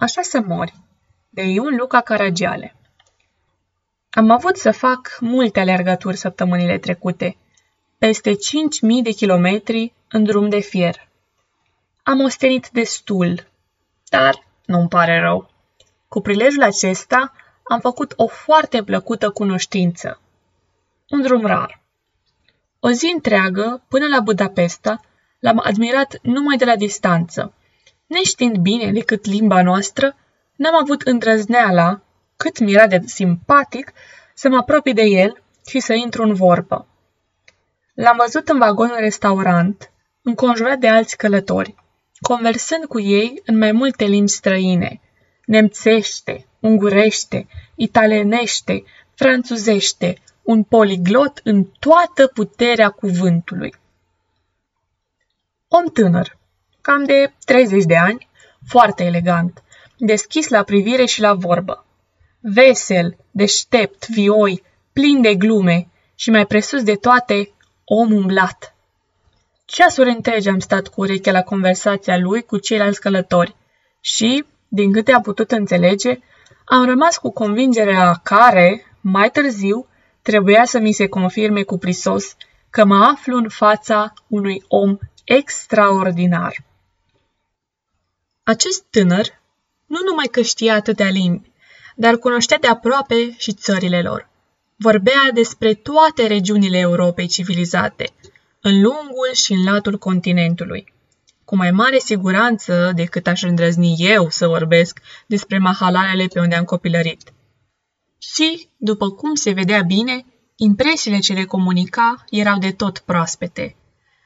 Așa să mori, de Iun Luca Caragiale. Am avut să fac multe alergături săptămânile trecute, peste 5.000 de kilometri în drum de fier. Am ostenit destul, dar nu-mi pare rău. Cu prilejul acesta am făcut o foarte plăcută cunoștință. Un drum rar. O zi întreagă, până la Budapesta, l-am admirat numai de la distanță. Neștiind bine decât limba noastră, n-am avut îndrăzneala, cât mi-era de simpatic, să mă apropii de el și să intru în vorbă. L-am văzut în vagon restaurant, înconjurat de alți călători, conversând cu ei în mai multe limbi străine, nemțește, ungurește, italienește, franțuzește, un poliglot în toată puterea cuvântului. Om tânăr, cam de 30 de ani, foarte elegant, deschis la privire și la vorbă. Vesel, deștept, vioi, plin de glume și mai presus de toate, om umblat. Ceasuri întregi am stat cu urechea la conversația lui cu ceilalți călători și, din câte a putut înțelege, am rămas cu convingerea care, mai târziu, trebuia să mi se confirme cu prisos că mă aflu în fața unui om extraordinar. Acest tânăr nu numai că știa atâtea limbi, dar cunoștea de aproape și țările lor. Vorbea despre toate regiunile Europei civilizate, în lungul și în latul continentului. Cu mai mare siguranță decât aș îndrăzni eu să vorbesc despre mahalalele pe unde am copilărit. Și, după cum se vedea bine, impresiile ce le comunica erau de tot proaspete.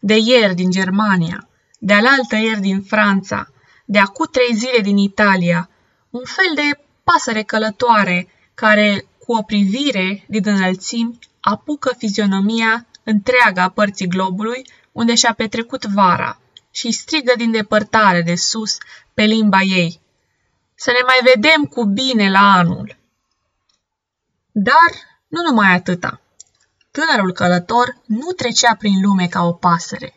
De ieri din Germania, de alaltă ieri din Franța, de acu trei zile din Italia, un fel de pasăre călătoare care, cu o privire din înălțimi, apucă fizionomia întreaga părții globului unde și-a petrecut vara și strigă din depărtare de sus pe limba ei. Să ne mai vedem cu bine la anul. Dar nu numai atâta. Tânărul călător nu trecea prin lume ca o pasăre.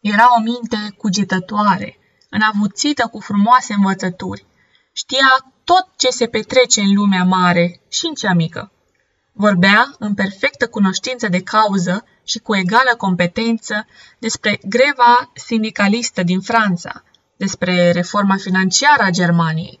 Era o minte cugetătoare, înavuțită cu frumoase învățături. Știa tot ce se petrece în lumea mare și în cea mică. Vorbea în perfectă cunoștință de cauză și cu egală competență despre greva sindicalistă din Franța, despre reforma financiară a Germaniei,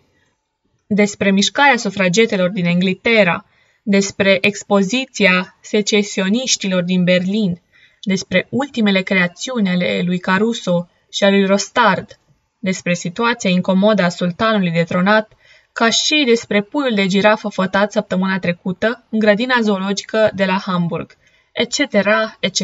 despre mișcarea sufragetelor din Anglaterra, despre expoziția secesioniștilor din Berlin, despre ultimele creațiuni ale lui Caruso și a lui Rostard, despre situația incomodă a sultanului detronat, ca și despre puiul de girafă fătat săptămâna trecută în grădina zoologică de la Hamburg, etc., etc.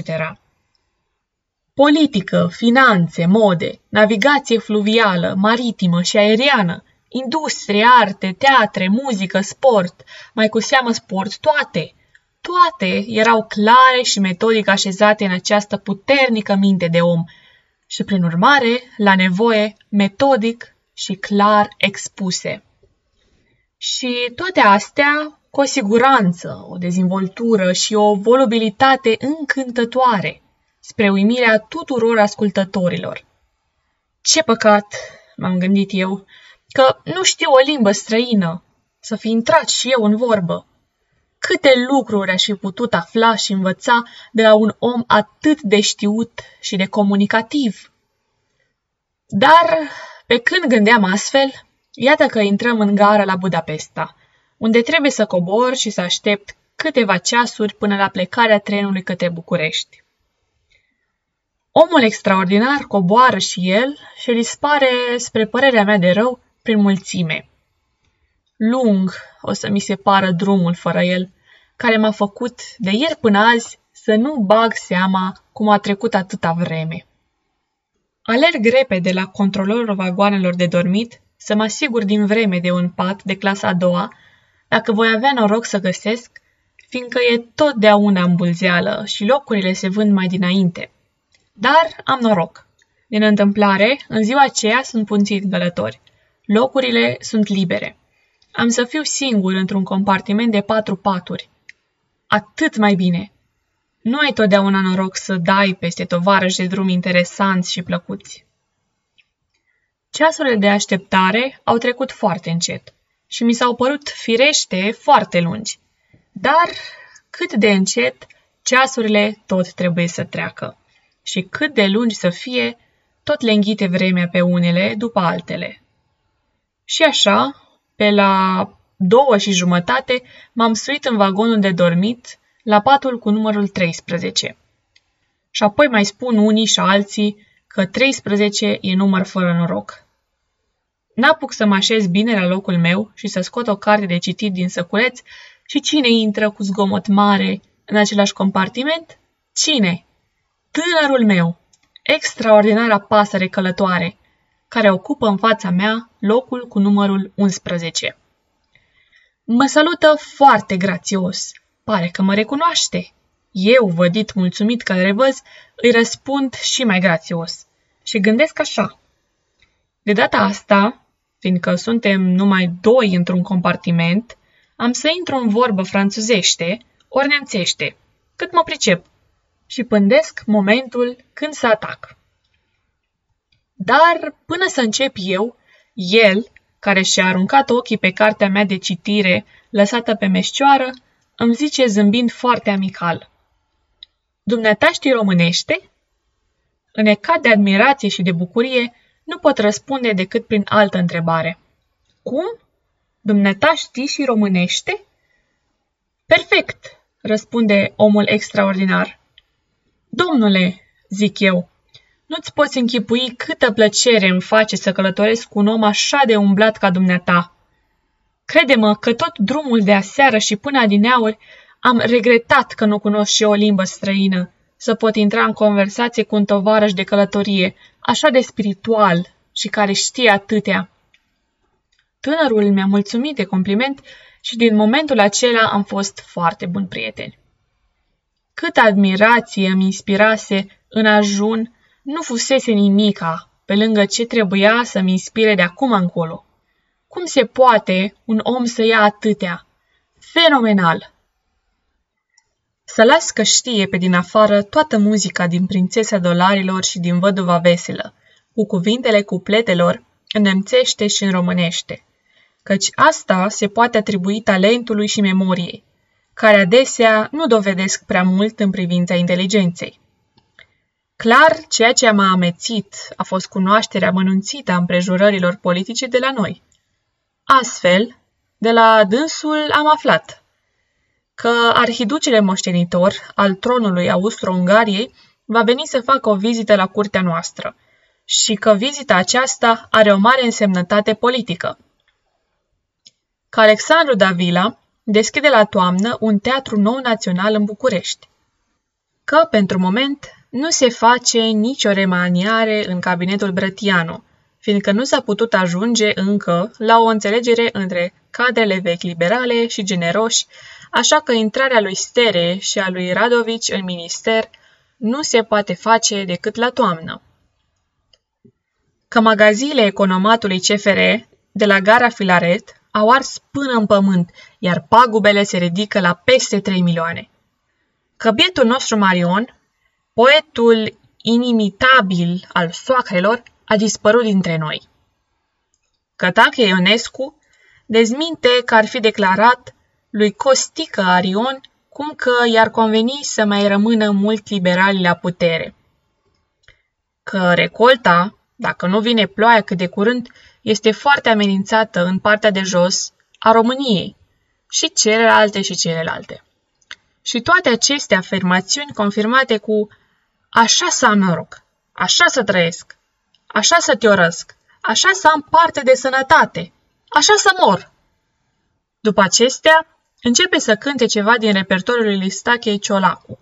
Politică, finanțe, mode, navigație fluvială, maritimă și aeriană, industrie, arte, teatre, muzică, sport, mai cu seamă sport, toate, toate erau clare și metodic așezate în această puternică minte de om și, prin urmare, la nevoie, metodic și clar expuse. Și toate astea cu o siguranță, o dezvoltură și o volubilitate încântătoare, spre uimirea tuturor ascultătorilor. Ce păcat, m-am gândit eu, că nu știu o limbă străină, să fi intrat și eu în vorbă. Câte lucruri aș fi putut afla și învăța de la un om atât de știut și de comunicativ. Dar, pe când gândeam astfel, iată că intrăm în gara la Budapesta, unde trebuie să cobor și să aștept câteva ceasuri până la plecarea trenului către București. Omul extraordinar coboară și el și dispare, spre părerea mea de rău, prin mulțime. Lung o să mi se pară drumul fără el, care m-a făcut de ieri până azi să nu bag seama cum a trecut atâta vreme. Alerg repede la controlorul vagoanelor de dormit să mă asigur din vreme de un pat de clasa a doua, dacă voi avea noroc să găsesc, fiindcă e totdeauna îmbulzeală și locurile se vând mai dinainte. Dar am noroc. Din întâmplare, în ziua aceea sunt puțini călători. Locurile sunt libere. Am să fiu singur într-un compartiment de patru paturi. Atât mai bine. Nu ai totdeauna noroc să dai peste tovarăși de drum interesanți și plăcuți. Ceasurile de așteptare au trecut foarte încet și mi s-au părut firește foarte lungi. Dar cât de încet, ceasurile tot trebuie să treacă. Și cât de lungi să fie, tot le înghite vremea pe unele după altele. Și așa, pe la două și jumătate, m-am suit în vagonul de dormit, la patul cu numărul 13. Și apoi mai spun unii și alții că 13 e număr fără noroc. N-apuc să mă așez bine la locul meu și să scot o carte de citit din săculeț și cine intră cu zgomot mare în același compartiment? Cine? Tânărul meu, extraordinara pasăre călătoare, care ocupă în fața mea locul cu numărul 11. Mă salută foarte grațios. Pare că mă recunoaște. Eu, vădit mulțumit că îl revăz, îi răspund și mai grațios. Și gândesc așa. De data asta, fiindcă suntem numai doi într-un compartiment, am să intru în vorbă franțuzește ori nemțește, cât mă pricep, și pândesc momentul când să atac. Dar până să încep eu, el, care și-a aruncat ochii pe cartea mea de citire lăsată pe meșcioară, îmi zice zâmbind foarte amical. Dumneata știi românește? Înecat de admirație și de bucurie, nu pot răspunde decât prin altă întrebare. Cum? Dumneata știi și românește? Perfect, răspunde omul extraordinar. Domnule, zic eu, nu-ți poți închipui câtă plăcere îmi face să călătoresc cu un om așa de umblat ca dumneata. Crede-mă că tot drumul de aseară și până adineauri am regretat că nu cunosc și o limbă străină, să pot intra în conversație cu un tovarăș de călătorie, așa de spiritual și care știe atâtea. Tânărul mi-a mulțumit de compliment și din momentul acela am fost foarte bun prieteni. Cât admirație îmi inspirase în ajun, nu fusese nimica pe lângă ce trebuia să-mi inspire de acum încolo. Cum se poate un om să ia atâtea? Fenomenal! Să las că știe pe din afară toată muzica din Prințesa Dolarilor și din Văduva Veselă, cu cuvintele cupletelor, în nemțește și în românește, căci asta se poate atribui talentului și memoriei, care adesea nu dovedesc prea mult în privința inteligenței. Clar, ceea ce m-a amețit a fost cunoașterea mănunțită a împrejurărilor politice de la noi. Astfel, de la dânsul am aflat că arhiducele moștenitor al tronului Austro-Ungariei va veni să facă o vizită la curtea noastră și că vizita aceasta are o mare însemnătate politică. Că Alexandru Davila deschide la toamnă un teatru nou național în București. Că, pentru moment, nu se face nicio remaniare în cabinetul Brătianu, fiindcă nu s-a putut ajunge încă la o înțelegere între cadrele vechi liberale și generoși, așa că intrarea lui Stere și a lui Radovici în minister nu se poate face decât la toamnă. Că magaziile economatului CFR de la gara Filaret au ars până în pământ, iar pagubele se ridică la peste 3 milioane. Că bietul nostru Marion, poetul inimitabil al soacrelor, a dispărut dintre noi. Cătache Ionescu dezminte că ar fi declarat lui Costică Arion cum că i-ar conveni să mai rămână mult liberali la putere. Că recolta, dacă nu vine ploaia cât de curând, este foarte amenințată în partea de jos a României și celelalte și celelalte. Și toate aceste afirmațiuni confirmate cu așa să am noroc, așa să trăiesc, așa să te orăsc, așa să am parte de sănătate, așa să mor. După acestea, începe să cânte ceva din repertoriul lui Stachei Ciolacu,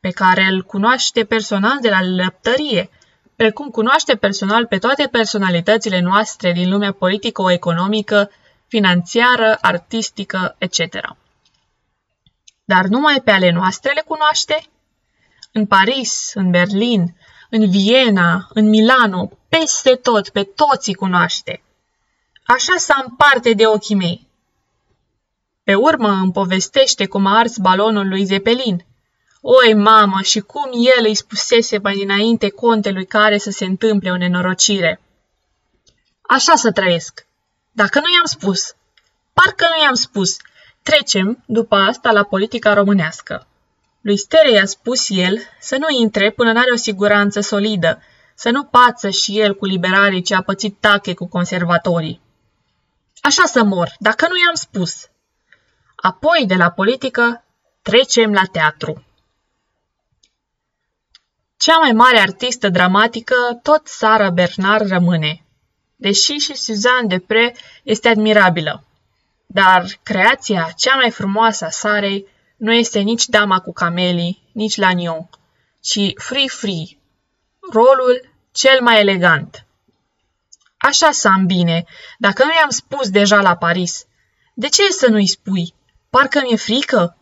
pe care îl cunoaște personal de la lăptărie, precum cunoaște personal pe toate personalitățile noastre din lumea politico-economică, financiară, artistică, etc. Dar numai pe ale noastre le cunoaște? În Paris, în Berlin, în Viena, în Milano, peste tot, pe toți îi cunoaște. Așa să am parte de ochii mei. Pe urmă îmi povestește cum a ars balonul lui Zeppelin. Oi, mamă, și cum el îi spusese mai dinainte contelui care să se întâmple o nenorocire. Așa să trăiesc. Dacă nu i-am spus. Parcă nu i-am spus. Trecem, după asta, la politica românească. Lui Stere i-a spus el să nu intre până n-are o siguranță solidă, să nu pață și el cu liberalii ce a pățit tache cu conservatorii. Așa să mor, dacă nu i-am spus. Apoi, de la politică, trecem la teatru. Cea mai mare artistă dramatică, tot Sara Bernard rămâne, deși și Suzanne Depre este admirabilă. Dar creația cea mai frumoasă a Sarei nu este nici Dama cu camelii, nici Lanion, ci Free Free, rolul cel mai elegant. Așa să am bine, dacă nu i-am spus deja la Paris. De ce să nu-i spui? Parcă mi-e frică.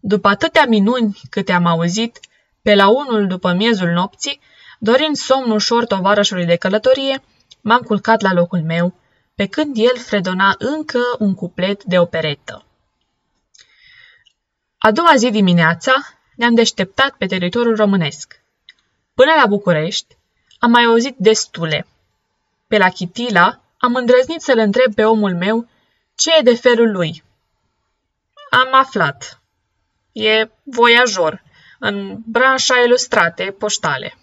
După atâtea minuni câte am auzit, pe la unul după miezul nopții, dorind somn ușor tovarășului de călătorie, m-am culcat la locul meu, pe când el fredona încă un cuplet de operetă. A doua zi dimineața ne-am deșteptat pe teritoriul românesc. Până la București am mai auzit destule. Pe la Chitila am îndrăznit să-l întreb pe omul meu ce e de felul lui. Am aflat. E voiajor în branșa ilustrate poștale.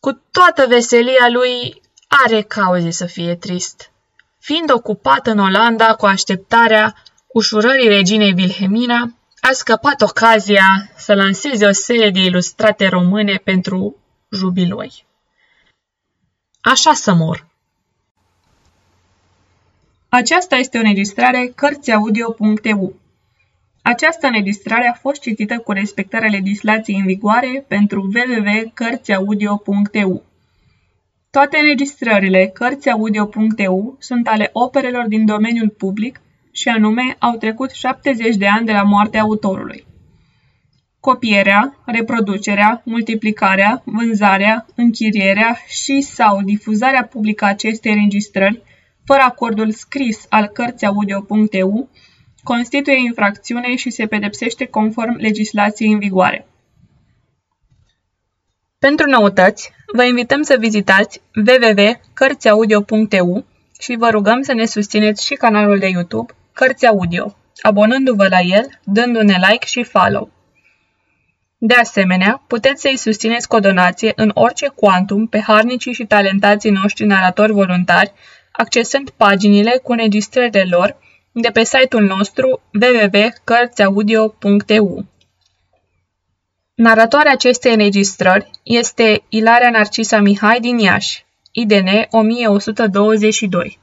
Cu toată veselia lui, are cauze să fie trist. Fiind ocupat în Olanda cu așteptarea ușurării reginei Wilhelmina, a scăpat ocazia să lanseze o serie de ilustrate române pentru jubiloi. Așa să mor. Aceasta este o înregistrare Cărțiaudio.eu. Această înregistrare a fost citită cu respectarea legislației în vigoare pentru www.cărțiaudio.eu. Toate înregistrările Cărțiaudio.eu sunt ale operelor din domeniul public și anume au trecut 70 de ani de la moartea autorului. Copierea, reproducerea, multiplicarea, vânzarea, închirierea și sau difuzarea publică acestei înregistrări fără acordul scris al Cărțiaudio.eu constituie infracțiune și se pedepsește conform legislației în vigoare. Pentru noutăți, vă invităm să vizitați www.cărțiaudio.eu și vă rugăm să ne susțineți și canalul de YouTube Cărți Audio, abonându-vă la el, dându-ne like și follow. De asemenea, puteți să-i susțineți cu o donație în orice quantum pe harnicii și talentații noștri naratori voluntari, accesând paginile cu înregistrările lor de pe site-ul nostru www.cărțiaudio.eu. Naratoarea acestei înregistrări este Ilaria Narcisa Mihai din Iași, IDN 1122.